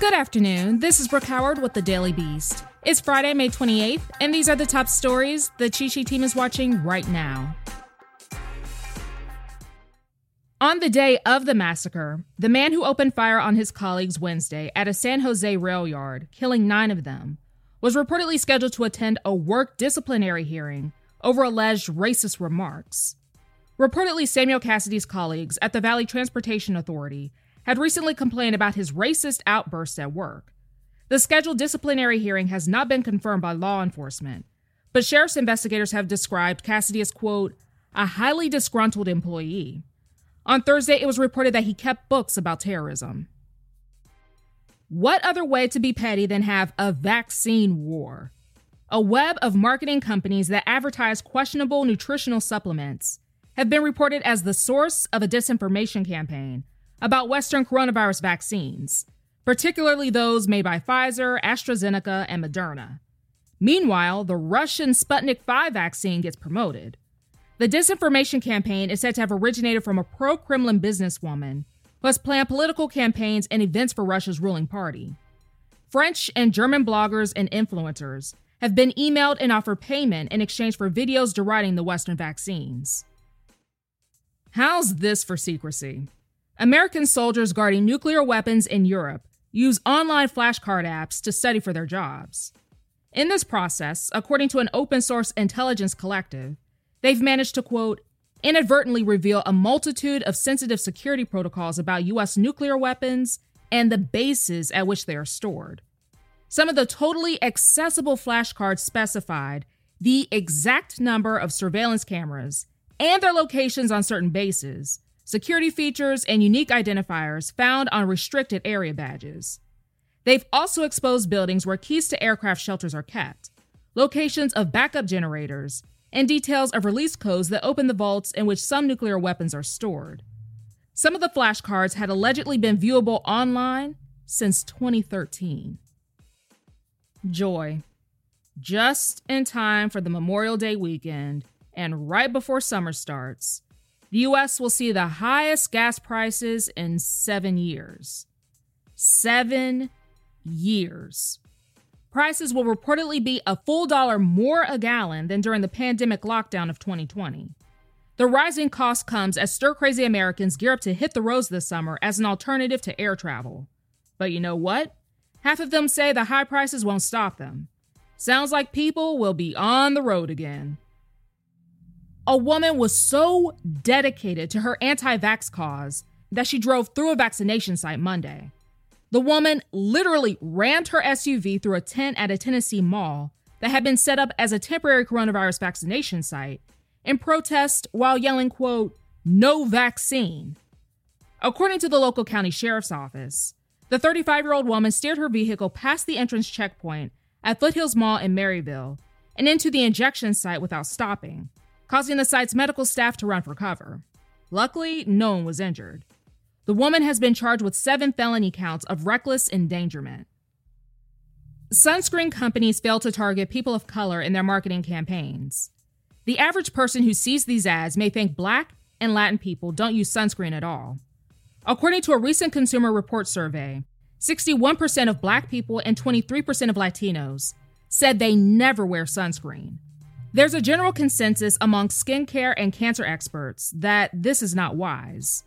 Good afternoon. This is Brooke Howard with the Daily Beast. It's Friday, May 28th, and these are the top stories the Cheat Sheet team is watching right now. On the day of the massacre, the man who opened fire on his colleagues Wednesday at a San Jose rail yard, killing nine of them, was reportedly scheduled to attend a work disciplinary hearing over alleged racist remarks. Reportedly, Samuel Cassidy's colleagues at the Valley Transportation Authority had recently complained about his racist outbursts at work. The scheduled disciplinary hearing has not been confirmed by law enforcement, but sheriff's investigators have described Cassidy as, quote, a highly disgruntled employee. On Thursday, it was reported that he kept books about terrorism. What other way to be petty than have a vaccine war? A web of marketing companies that advertise questionable nutritional supplements have been reported as the source of a disinformation campaign about Western coronavirus vaccines, particularly those made by Pfizer, AstraZeneca, and Moderna. Meanwhile, the Russian Sputnik V vaccine gets promoted. The disinformation campaign is said to have originated from a pro Kremlin businesswoman who has planned political campaigns and events for Russia's ruling party. French and German bloggers and influencers have been emailed and offered payment in exchange for videos deriding the Western vaccines. How's this for secrecy? American soldiers guarding nuclear weapons in Europe use online flashcard apps to study for their jobs. In this process, according to an open source intelligence collective, they've managed to quote, inadvertently reveal a multitude of sensitive security protocols about U.S. nuclear weapons and the bases at which they are stored. Some of the totally accessible flashcards specified the exact number of surveillance cameras and their locations on certain bases, security features, and unique identifiers found on restricted area badges. They've also exposed buildings where keys to aircraft shelters are kept, locations of backup generators, and details of release codes that open the vaults in which some nuclear weapons are stored. Some of the flashcards had allegedly been viewable online since 2013. Joy. Just in time for the Memorial Day weekend and right before summer starts, the US will see the highest gas prices in seven years. Seven years. Prices will reportedly be a full dollar more a gallon than during the pandemic lockdown of 2020. The rising cost comes as stir crazy Americans gear up to hit the roads this summer as an alternative to air travel. But you know what? Half of them say the high prices won't stop them. Sounds like people will be on the road again. A woman was so dedicated to her anti vax cause that she drove through a vaccination site Monday. The woman literally rammed her SUV through a tent at a Tennessee mall that had been set up as a temporary coronavirus vaccination site in protest while yelling, quote, no vaccine. According to the local county sheriff's office, the 35 year old woman steered her vehicle past the entrance checkpoint at Foothills Mall in Maryville and into the injection site without stopping, causing the site's medical staff to run for cover. Luckily, no one was injured. The woman has been charged with seven felony counts of reckless endangerment. Sunscreen companies fail to target people of color in their marketing campaigns. The average person who sees these ads may think black and Latin people don't use sunscreen at all. According to a recent Consumer Report survey, 61% of Black people and 23% of Latinos said they never wear sunscreen. There's a general consensus among skincare and cancer experts that this is not wise.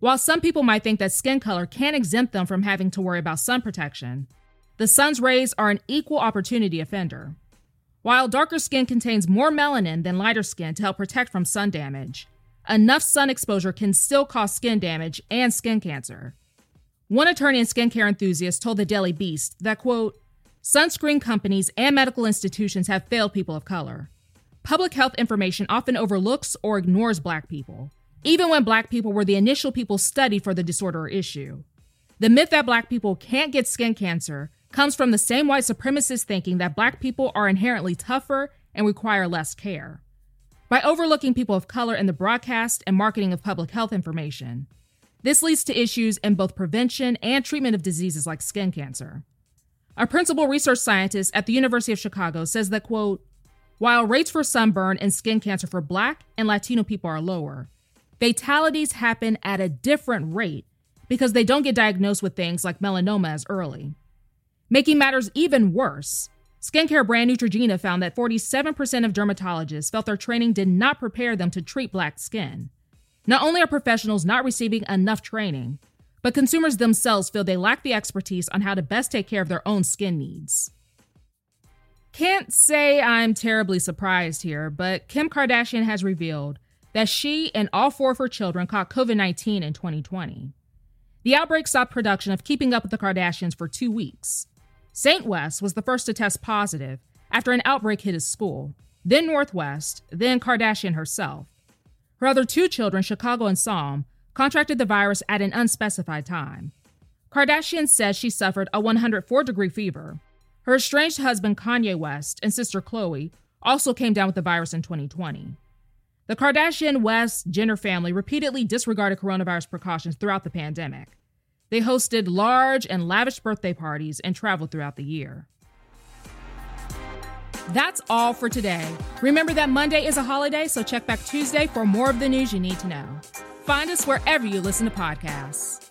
While some people might think that skin color can exempt them from having to worry about sun protection, the sun's rays are an equal opportunity offender. While darker skin contains more melanin than lighter skin to help protect from sun damage, enough sun exposure can still cause skin damage and skin cancer. One attorney and skincare enthusiast told the Daily Beast that, quote, sunscreen companies and medical institutions have failed people of color. Public health information often overlooks or ignores black people. even when black people were the initial people studied for the disorder or issue. The myth that black people can't get skin cancer comes from the same white supremacist thinking that black people are inherently tougher and require less care. By overlooking people of color in the broadcast and marketing of public health information, this leads to issues in both prevention and treatment of diseases like skin cancer. A principal research scientist at the University of Chicago says that, quote, while rates for sunburn and skin cancer for Black and Latino people are lower, fatalities happen at a different rate because they don't get diagnosed with things like melanoma as early. Making matters even worse, skincare brand Neutrogena found that 47% of dermatologists felt their training did not prepare them to treat black skin. Not only are professionals not receiving enough training, but consumers themselves feel they lack the expertise on how to best take care of their own skin needs. Can't say I'm terribly surprised here, but Kim Kardashian has revealed that she and all four of her children caught COVID 19 in 2020. The outbreak stopped production of Keeping Up with the Kardashians for two weeks. Saint West was the first to test positive after an outbreak hit his school, then North West, then Kardashian herself. Her other two children, Chicago and Psalm, contracted the virus at an unspecified time. Kardashian says she suffered a 104 degree fever, her estranged husband, Kanye West, and sister Khloé also came down with the virus in 2020. The Kardashian West Jenner family repeatedly disregarded coronavirus precautions throughout the pandemic. They hosted large and lavish birthday parties and traveled throughout the year. That's all for today. Remember that Monday is a holiday, so check back Tuesday for more of the news you need to know. Find us wherever you listen to podcasts.